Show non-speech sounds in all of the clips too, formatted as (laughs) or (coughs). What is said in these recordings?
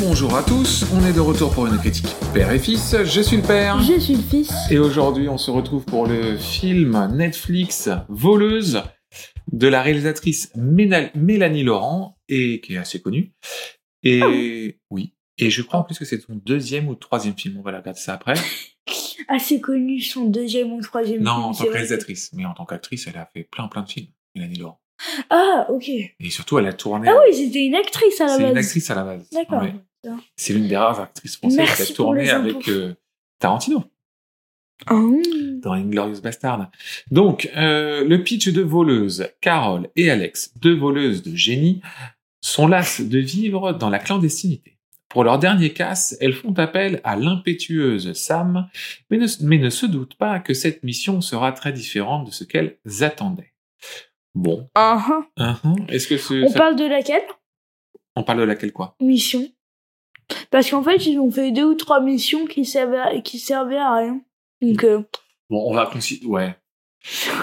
Bonjour à tous, on est de retour pour une critique père et fils. Je suis le père. Je suis le fils. Et aujourd'hui, on se retrouve pour le film Netflix Voleuse de la réalisatrice Mélanie Laurent, et qui est assez connue. Et Ah oui. Et je crois en plus que c'est son deuxième ou troisième film. On va la regarder ça après. (laughs) Assez connu, son deuxième ou troisième Non, film, en c'est tant que réalisatrice. Mais en tant qu'actrice, elle a fait plein plein de films, Mélanie Laurent. Ah, ok. Et surtout, elle a tourné. Ah oui, c'était une actrice à la c'est base. une actrice à la base. D'accord. Ouais. C'est l'une des rares actrices françaises Merci qui a tourné avec euh, Tarantino. Ah, dans Inglorious Bastard. Donc, euh, le pitch de voleuse, Carole et Alex, deux voleuses de génie, sont lasses de vivre dans la clandestinité. Pour leur dernier casse, elles font appel à l'impétueuse Sam, mais ne, mais ne se doutent pas que cette mission sera très différente de ce qu'elles attendaient. Bon, ah, ah. uhum, est-ce que ce, On ça- parle de laquelle? On parle de laquelle quoi? Mission. Parce qu'en fait, ils ont fait deux ou trois missions qui servaient à, qui servaient à rien. Donc, euh, Bon, on va considérer. Ouais.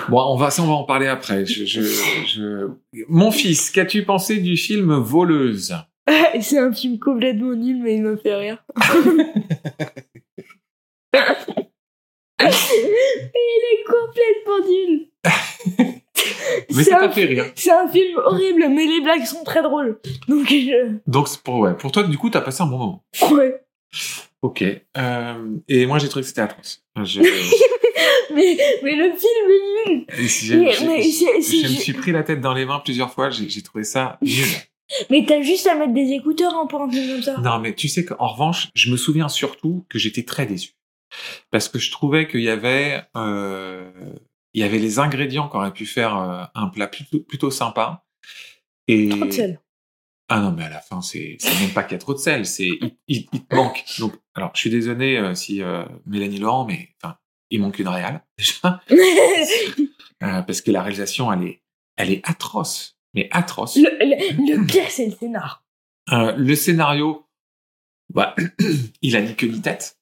Bon, on va, ça, on va en parler après. Je, je, je... Mon fils, qu'as-tu pensé du film Voleuse? (laughs) C'est un film complètement nul, mais il me fait rire. (laughs) (laughs) il est complètement nul. Mais C'est ça t'a fait rire. C'est un film horrible, mais les blagues sont très drôles. Donc, je... Donc, pour, ouais, pour toi, du coup, t'as passé un bon moment. Ouais. Ok. Euh, et moi, j'ai trouvé que c'était atroce. Je, (laughs) Mais, mais le film est nul. si je me suis pris la tête dans les mains plusieurs fois. J'ai trouvé ça nul. Mais t'as juste à mettre des écouteurs hein, pour un film comme ça. Non, mais tu sais qu'en revanche, je me souviens surtout que j'étais très déçu. Parce que je trouvais qu'il y avait, euh, il y avait les ingrédients qui auraient pu faire euh, un plat plutôt, plutôt sympa. Et... Trop de sel. Ah non, mais à la fin, c'est même pas qu'il y a trop de sel, c'est il, il, il te manque. Donc, alors, je suis désolé euh, si euh, Mélanie Laurent, mais enfin, il manque une réale (laughs) déjà, (laughs) euh, parce que la réalisation, elle est, elle est atroce, mais atroce. le, le, le pire, c'est le scénar. Le scénario, bah, (clears throat) il a ni queue ni tête.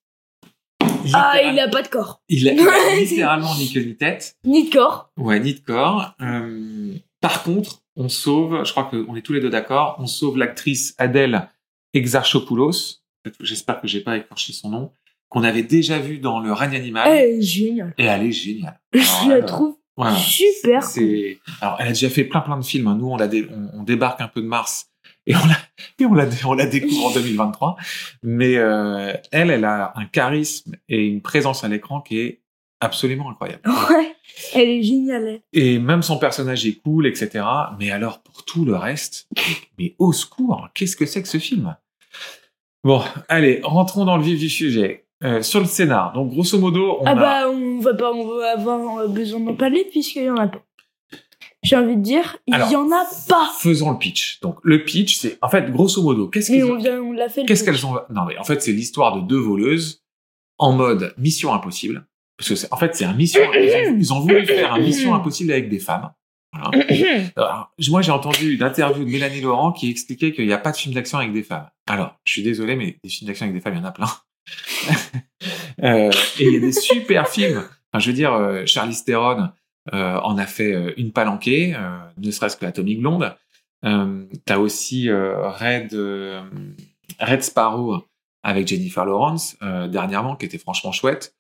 Ah, il a pas de corps. il a, il a (laughs) littéralement ni queue ni tête. Ni de corps. Ouais, ni de corps. Euh, par contre, on sauve, je crois qu'on est tous les deux d'accord, on sauve l'actrice Adèle Exarchopoulos, j'espère que j'ai pas écorché son nom, qu'on avait déjà vu dans Le règne animal, Elle est géniale. et elle est géniale. (laughs) Je la elle, trouve super. C'est, alors, elle a déjà fait plein plein de films. Nous, on la dé- on, on débarque un peu de Mars et on la, (laughs) et on la, on la découvre en 2023. Mais euh, elle, elle a un charisme et une présence à l'écran qui est absolument incroyable. Ouais. Elle est géniale. Et même son personnage est cool, etc. Mais alors, pour tout le reste, mais, au secours, qu'est-ce que c'est que ce film? Bon, allez, rentrons dans le vif du sujet. Euh, sur le scénar, donc grosso modo, on Ah a... bah, on va pas on va avoir euh, besoin d'en parler puisqu'il y en a pas. J'ai envie de dire, il y en a pas. Faisons le pitch. Donc, le pitch, c'est, en fait, grosso modo, qu'est-ce Mais qu'ils on, vient- on l'a fait. Qu'est-ce qu'elles ont Non, mais en fait, c'est l'histoire de deux voleuses en mode mission impossible. Parce que, c'est- en fait, c'est un mission. (coughs) Ils ont, ils ont voulu faire un mission (coughs) impossible avec des femmes. Voilà. Alors, moi, j'ai entendu une interview de Mélanie Laurent qui expliquait qu'il n'y a pas de film d'action avec des femmes. Alors, je suis désolé, mais des films d'action avec des femmes, il y en a plein. (laughs) Euh, et il y a des super films. Enfin, je veux dire, euh, Charlize Theron euh, en a fait euh, une palanquée, euh, ne serait-ce que Atomic Blonde. Euh, T'as aussi euh, Red, euh, Red Sparrow avec Jennifer Lawrence euh, dernièrement, qui était franchement chouette.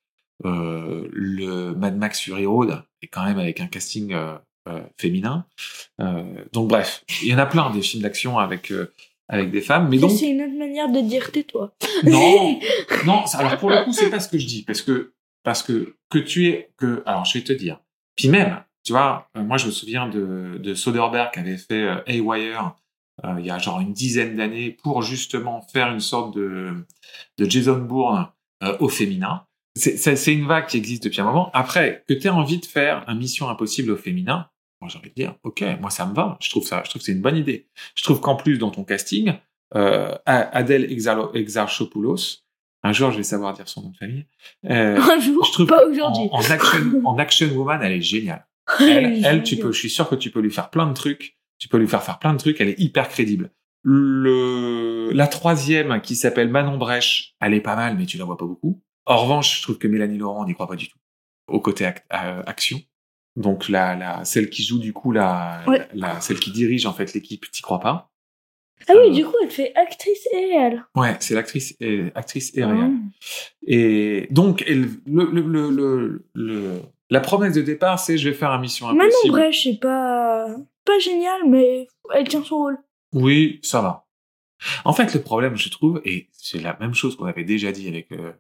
Euh, le Mad Max Fury Road est quand même avec un casting euh, euh, féminin. Euh, donc bref, il y en a plein des films d'action avec euh, avec des femmes, mais donc c'est une autre manière de dire tais-toi. non, (laughs) non. Alors pour le coup, c'est pas ce que je dis, parce que parce que que tu es que. Alors je vais te dire. Même, tu vois, euh, moi je me souviens de de Soderbergh qui avait fait euh, Haywire euh, il y a genre une dizaine d'années pour justement faire une sorte de Jason Bourne euh, au féminin. C'est une vague qui existe depuis un moment. Après, que tu aies envie de faire un Mission Impossible au féminin, moi j'ai envie de dire, ok, moi ça me va. Je trouve ça, je trouve que c'est une bonne idée. Je trouve qu'en plus dans ton casting, euh, Adèle Exarchopoulos, un jour je vais savoir dire son nom de famille. (laughs) Euh, Un jour, je trouve pas aujourd'hui. En, action, (laughs) en action woman, elle est géniale. (laughs) Elle tu peux, je suis sûr que tu peux lui faire plein de trucs. Tu peux lui faire faire plein de trucs. Elle est hyper crédible. Le, la troisième, qui s'appelle Manon Brèche, elle est pas mal, mais tu la vois pas beaucoup. En revanche, je trouve que Mélanie Laurent, on n'y croit pas du tout. Au côté act- euh, action. Donc, la, la, celle qui joue, du coup, la, Ouais. la, celle qui dirige, en fait, l'équipe, t'y crois pas. Ah oui, du coup, elle fait actrice et réelle. Ouais, c'est l'actrice et actrice et réelle. Ah. Et donc, elle- le, le, le, le, le- la promesse de départ, c'est je vais faire un mission Manon impossible. Brèche, c'est pas, pas génial, mais elle tient son rôle. Oui, ça va. En fait, le problème, je trouve, et c'est la même chose qu'on avait déjà dit avec euh,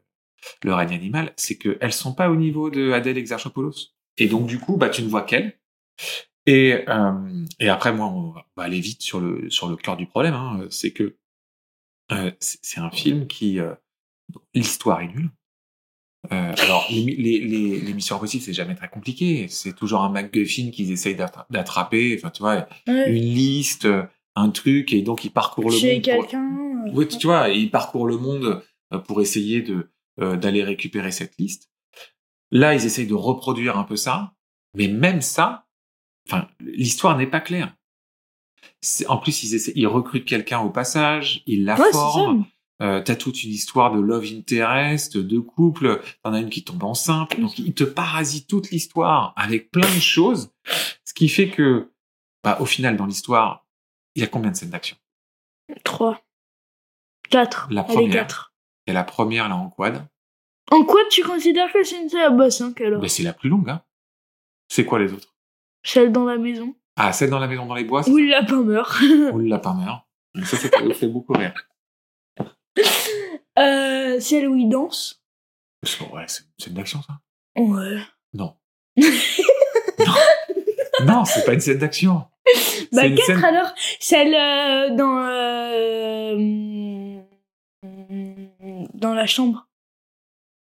le règne animal, c'est qu'elles sont pas au niveau de Adèle Exarchopoulos. Et donc, du coup, bah, tu ne vois qu'elle. Et, euh, et après, moi, on va aller vite sur le, sur le cœur du problème. Hein, c'est que euh, c'est un film qui... euh, L'histoire est nulle. Euh, alors, les, les, les, les missions impossibles, c'est jamais très compliqué. C'est toujours un MacGuffin qu'ils essayent d'attra- d'attraper. Enfin, tu vois, Ouais. une liste, un truc, et donc ils parcourent le Chez monde. pour- quelqu'un. euh, Oui, tu vois, ils parcourent le monde euh, pour essayer de euh, d'aller récupérer cette liste. Là, ils essayent de reproduire un peu ça, mais même ça, enfin, l'histoire n'est pas claire. En plus, ils, essaient, ils recrutent quelqu'un au passage, ils la Ouais, forment. Euh, T'as toute une histoire de love interest, de couple. T'en as une qui tombe enceinte. Donc, ils te parasitent toute l'histoire avec plein de choses. Ce qui fait que, bah, au final, dans l'histoire, il y a combien de scènes d'action? 3. 4. La première. 4. Il y a la première, là, en quad? En quoi tu considères que c'est une série à boss 5 alors Ben, c'est la plus longue, hein. C'est quoi les autres? Celle dans la maison. Ah, celle dans la maison dans les bois, Où le lapin meurt. Ou le lapin meurt. Ça, ça fait, beaucoup rire. Euh, celle où il danse. Ouais, c'est c'est une action, ça Ouais. Non. non, (laughs) non c'est pas une scène d'action. Bah C'est une 4 scène- alors. Celle euh, dans... euh, dans la chambre.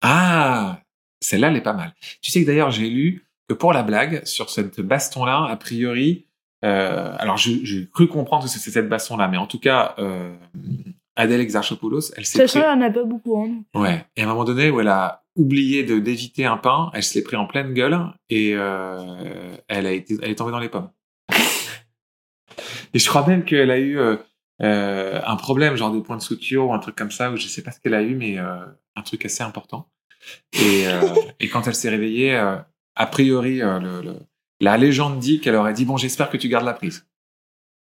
Ah, celle-là, elle est pas mal. Tu sais que d'ailleurs, j'ai lu que pour la blague, sur cette baston-là, a priori, euh, alors j'ai cru comprendre que c'était cette baston-là, mais en tout cas, euh, Adèle Exarchopoulos, elle s'est Ça, pris... ça, il n'y en a pas beaucoup. Hein. Ouais. Et à un moment donné où elle a oublié de d'éviter un pain, elle se l'est pris en pleine gueule et euh, elle a été, elle est tombée dans les pommes. et je crois même qu'elle a eu euh, euh, un problème, genre des points de suture ou un truc comme ça, ou je sais pas ce qu'elle a eu, mais euh, un truc assez important. Et, euh, et quand elle s'est réveillée, euh, a priori, euh, le, le- la légende dit qu'elle aurait dit bon, j'espère que tu gardes la prise.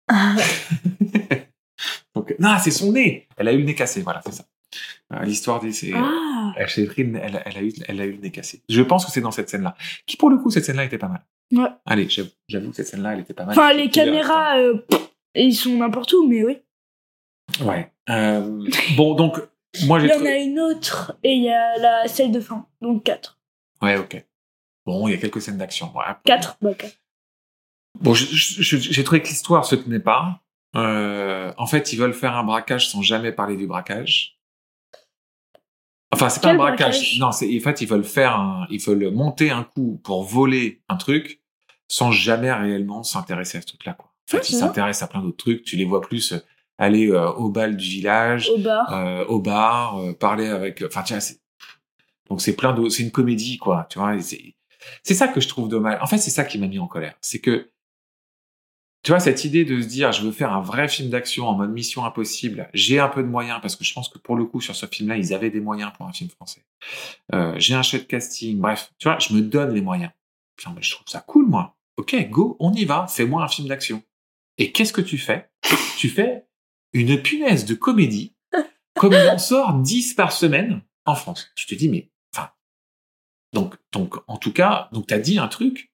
Ah, (laughs) Donc non, c'est son nez. Elle a eu le nez cassé, voilà, c'est ça. Euh, L'histoire dit c'est. ah. Elle s'est pris, le- elle, elle a eu, elle a eu le nez cassé. Je pense que c'est dans cette scène-là. Qui, pour le coup, cette scène-là était pas mal. Ouais. Allez, j'avoue que cette scène-là, elle était pas mal. Enfin, les caméras, euh, pff, ils sont n'importe où, mais oui. Ouais. Euh, bon, donc, moi, Il j'ai. y en a une autre, et il y a la celle de fin. Donc 4. Ouais, ok. Bon, il y a quelques scènes d'action. Ouais. 4. Bah, 4. Bon, je- j'ai trouvé que l'histoire se tenait pas. Euh, en fait, ils veulent faire un braquage sans jamais parler du braquage. Enfin, c'est pas un braquage. braquage? Non, c'est en fait ils veulent faire un, ils veulent monter un coup pour voler un truc sans jamais réellement s'intéresser à ce truc-là. Quoi. En fait, Ouais, ils s'intéressent à plein d'autres trucs. Tu les vois plus euh, aller euh, au bal du village, Au bar. euh, au bar, euh, parler avec. Enfin, c'est donc c'est plein de, c'est une comédie quoi. Tu vois, c'est c'est ça que je trouve dommage. En fait, c'est ça qui m'a mis en colère, c'est que tu vois cette idée de se dire je veux faire un vrai film d'action en mode Mission Impossible. J'ai un peu de moyens parce que je pense que pour le coup sur ce film-là ils avaient des moyens pour un film français. Euh, J'ai un chef de casting, bref, tu vois, je me donne les moyens. Putain, mais je trouve ça cool moi. Ok, go, on y va. Fais-moi un film d'action. Et qu'est-ce que tu fais? Tu fais une punaise de comédie, comme il en sort 10 par semaine en France. Tu te dis, mais. Donc, donc, en tout cas, donc t'as dit un truc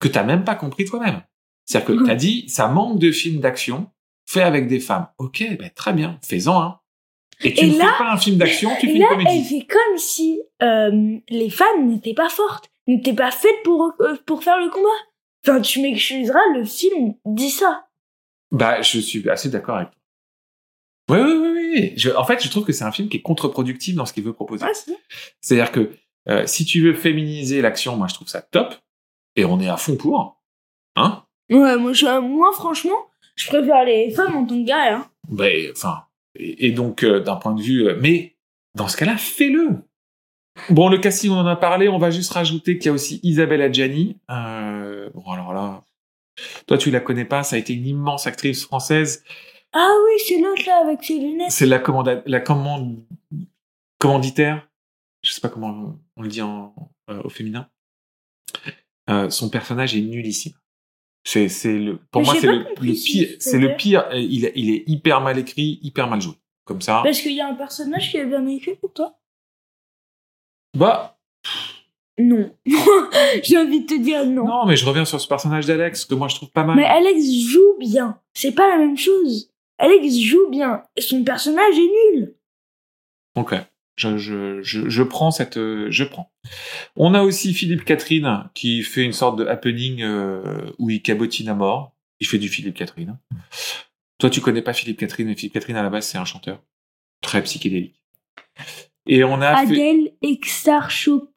que t'as même pas compris toi-même. C'est-à-dire que t'as dit, ça manque de films d'action fait avec des femmes. Ok, ben, très bien, fais-en un. Et tu Et ne là- fais pas un film d'action, tu fais Et une là, comédie. elle fait comme si euh, les femmes n'étaient pas fortes, n'étaient pas faites pour, euh, pour faire le combat. Enfin, tu m'excuseras, le film dit ça. Bah, je suis assez d'accord avec toi. Oui, oui, oui, oui. Je- en fait, je trouve que c'est un film qui est contre-productif dans ce qu'il veut proposer. Ouais. C'est-à-dire que euh, si tu veux féminiser l'action, moi je trouve ça top, et on est à fond pour. Hein Ouais, moi, je, moi, franchement, je préfère les femmes en tant que gars. Hein. ben, enfin, et, et donc euh, d'un point de vue, euh, mais dans ce cas-là, fais-le. Bon, le casting, on en a parlé. On va juste rajouter qu'il y a aussi Isabelle Adjani. Bon, alors là, toi tu la connais pas. Ça a été une immense actrice française. Ah oui, c'est l'autre là avec ses lunettes. C'est la commanda- la commande, commanditaire. Je sais pas comment on le dit en, euh, au féminin. Euh, son personnage est nullissime. C'est, c'est le, pour Mais moi, c'est le, pire, c'est le pire. Il, est- il est hyper mal écrit, hyper mal joué. Comme ça. Parce qu'il y a un personnage qui est bien écrit pour toi? Bah, Non. (laughs) J'ai envie de te dire non. non, mais je reviens sur ce personnage d'Alex que moi je trouve pas mal. Mais Alex joue bien. C'est pas la même chose. Alex joue bien. Et son personnage est nul. Ok. Je, je, je, je prends cette, je prends. On a aussi Philippe Catherine qui fait une sorte de happening euh, où il cabotine à mort. Il fait du Philippe Catherine. Toi, tu connais pas Philippe Catherine, mais Philippe Catherine à la base c'est un chanteur très psychédélique. Et on a fait, Adèle Exarchopoulos.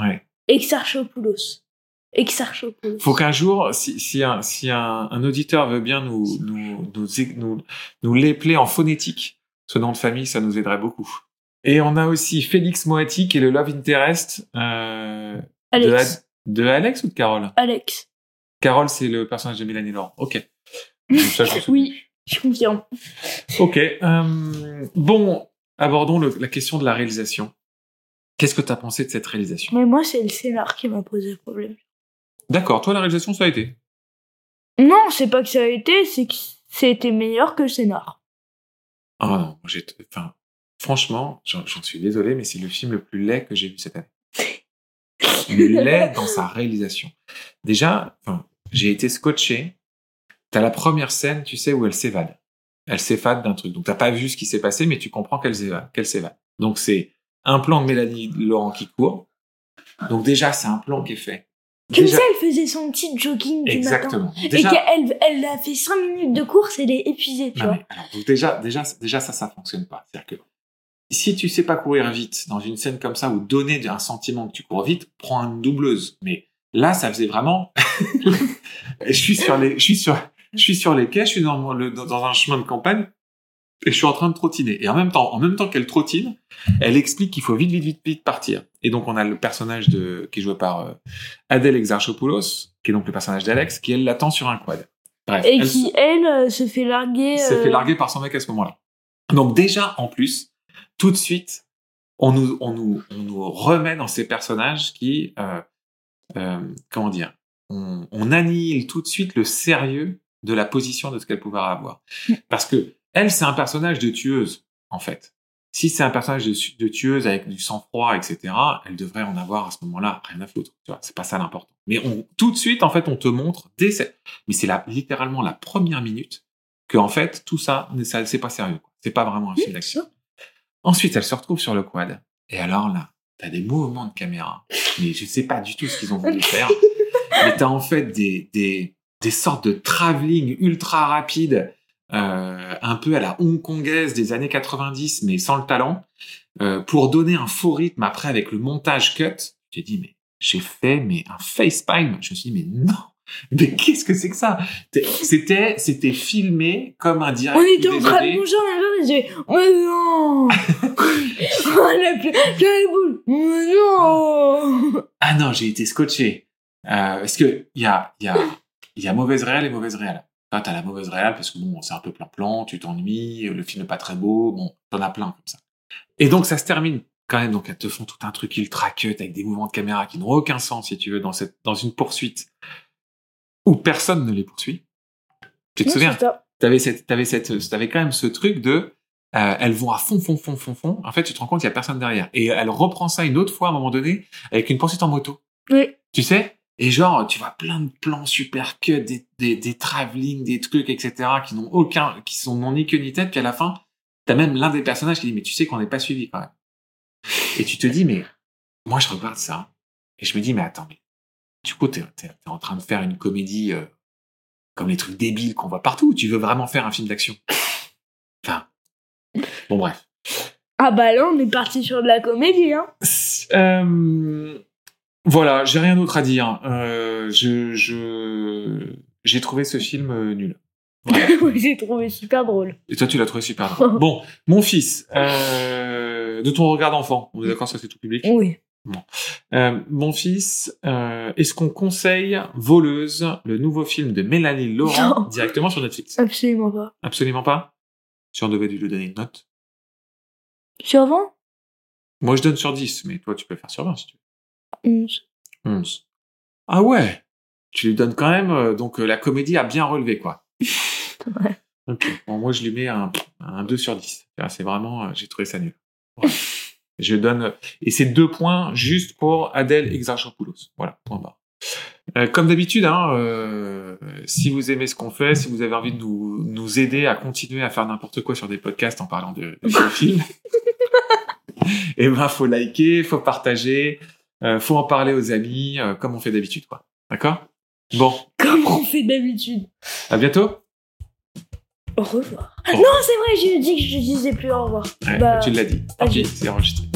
ouais. Exarchopoulos. Exarchopoulos. Faut qu'un jour, si, si, un, si un, un auditeur veut bien nous, nous, nous, nous, nous l'épeler en phonétique, ce nom de famille, ça nous aiderait beaucoup. Et on a aussi Félix Moati, qui est le love interest euh, de, Alex. Ad- de Alex ou de Carole? Alex. Carole, c'est le personnage de Mélanie Laurent. Ok. (laughs) Ça, je. Oui, je confirme. Ok. euh, bon, abordons le- la question de la réalisation. Qu'est-ce que tu as pensé de cette réalisation? Mais moi, c'est le scénar qui m'a posé problème. D'accord, toi, la réalisation, ça a été? Non, c'est pas que ça a été, c'est que c'était meilleur que le scénar. Ah non, j'ai, enfin, franchement, j'en suis désolé, mais c'est le film le plus laid que j'ai vu cette année. Le laid (laughs) dans sa réalisation. Déjà, enfin, j'ai été scotché. T'as la première scène, tu sais, où elle s'évade. Elle s'évade d'un truc. Donc t'as pas vu ce qui s'est passé, mais tu comprends qu'elle s'évade. Qu'elle s'évade. Donc c'est un plan de Mélanie Laurent qui court. Donc déjà, c'est un plan qui est fait. Comme Déjà- ça, elle faisait son petit jogging du matin. Exactement. Et Déjà, qu'elle elle a fait 5 minutes de course, elle est épuisée, tu Non, vois. mais alors, donc déjà, déjà, déjà, ça, ça fonctionne pas. C'est-à-dire que si tu sais pas courir vite dans une scène comme ça ou donner un sentiment que tu cours vite, prends une doubleuse. Mais là, ça faisait vraiment. (laughs) je suis sur les, je suis sur, je suis sur les quais, je suis dans, mon- le- dans un chemin de campagne et je suis en train de trottiner. Et en même temps, en même temps qu'elle trottine, elle explique qu'il faut vite, vite, vite, vite partir. Et donc, on a le personnage de, qui est joué par euh, Adèle Exarchopoulos, qui est donc le personnage d'Alex, qui elle l'attend sur un quad. Bref, Et elle qui, elle, euh, se fait larguer. s'est euh, fait larguer par son mec à ce moment-là. Donc déjà, en plus, tout de suite, on nous, on nous, on nous remet dans ces personnages qui, euh, euh, comment dire, on, on annihile tout de suite le sérieux de la position de ce qu'elle pouvait avoir. Parce que elle, c'est un personnage de tueuse, en fait. Si c'est un personnage de, tueuse avec du sang-froid, etc., elle devrait en avoir à ce moment-là rien à foutre. Tu vois, c'est pas ça l'important. Mais on, tout de suite, en fait, on te montre dès cette, mais c'est la, littéralement la première minute que en fait tout ça, ça c'est pas sérieux. quoi. C'est pas vraiment un film d'action. Ensuite, elle se retrouve sur le quad. Et alors là, t'as des mouvements de caméra. Mais je sais pas du tout ce qu'ils ont voulu faire. mais t'as en fait des, des, des sortes de travelling ultra rapides, euh, un peu à la hongkongaise des années 90, mais sans le talent, euh, pour donner un faux rythme après avec le montage cut. J'ai dit, mais j'ai fait mais un facepalm. Je me suis dit, mais non, mais qu'est-ce que c'est que ça? C'était, c'était filmé comme un direct. On était en train de manger et j'ai Oh non (laughs) Oh la la boule Oh non Ah non, j'ai été scotché. Euh, parce que il y a, il y a, il y a mauvaise réelle et mauvaise réelle. T'as la mauvaise réelle parce que bon, c'est un peu plan-plan, tu t'ennuies, le film n'est pas très beau, bon, t'en as plein comme ça. Et donc, ça se termine quand même. Donc, elles te font tout un truc ultra cut avec des mouvements de caméra qui n'ont aucun sens, si tu veux, dans cette, dans une poursuite où personne ne les poursuit. Tu te souviens? T'avais cette, t'avais cette, t'avais quand même ce truc de, euh, elles vont à fond, fond, fond, fond, fond. En fait, tu te rends compte qu'il y a personne derrière. Et elle reprend ça une autre fois à un moment donné avec une poursuite en moto. Oui. Tu sais? Et genre, tu vois plein de plans super cut, des, des, des travelling, des trucs, etc., qui n'ont aucun, qui sont non ni queue ni tête, puis à la fin, t'as même l'un des personnages qui dit, mais tu sais qu'on n'est pas suivi quand même. Et tu te dis, mais, moi je regarde ça, et je me dis, mais attends, mais, du coup, t'es, t'es, t'es en train de faire une comédie, euh, comme les trucs débiles qu'on voit partout, ou tu veux vraiment faire un film d'action? Enfin. Bon, bref. Ah bah là, on est parti sur de la comédie, hein. Euh, voilà, j'ai rien d'autre à dire. Euh, je, je, j'ai trouvé ce film euh, nul. Voilà. (laughs) J'ai trouvé super drôle. Et toi, tu l'as trouvé super drôle. (laughs) Bon, mon fils, euh, de ton regard d'enfant, on est d'accord, ça c'est tout public. Oui. Euh, mon fils, euh, est-ce qu'on conseille Voleuse, le nouveau film de Mélanie Laurent, Non. directement sur Netflix? Absolument pas. Absolument pas? Si on devait lui donner une note. Sur 20 Moi, je donne sur 10, mais toi, tu peux faire sur 20 si tu 11. veux. 11. Ah ouais tu lui donnes quand même, euh, donc euh, la comédie a bien relevé, quoi. (laughs) Ouais. Ok. Bon, moi, je lui mets un, un 2 sur 10. Ah, C'est vraiment, euh, j'ai trouvé ça nul. Voilà. (laughs) je donne, et c'est deux points juste pour Adèle Exarchopoulos. Voilà, point barre. Euh, comme d'habitude, hein, euh, si vous aimez ce qu'on fait, si vous avez envie de nous, nous aider à continuer à faire n'importe quoi sur des podcasts en parlant de, de ce film, et ben faut liker, faut partager, euh, faut en parler aux amis, euh, comme on fait d'habitude, quoi. D'accord? Bon, Comme on fait d'habitude. à bientôt. Au revoir. Au Non, c'est vrai, j'ai dit que je disais plus au revoir. Ouais, Bah, tu l'as dit. Tant adieu. c'est enregistré.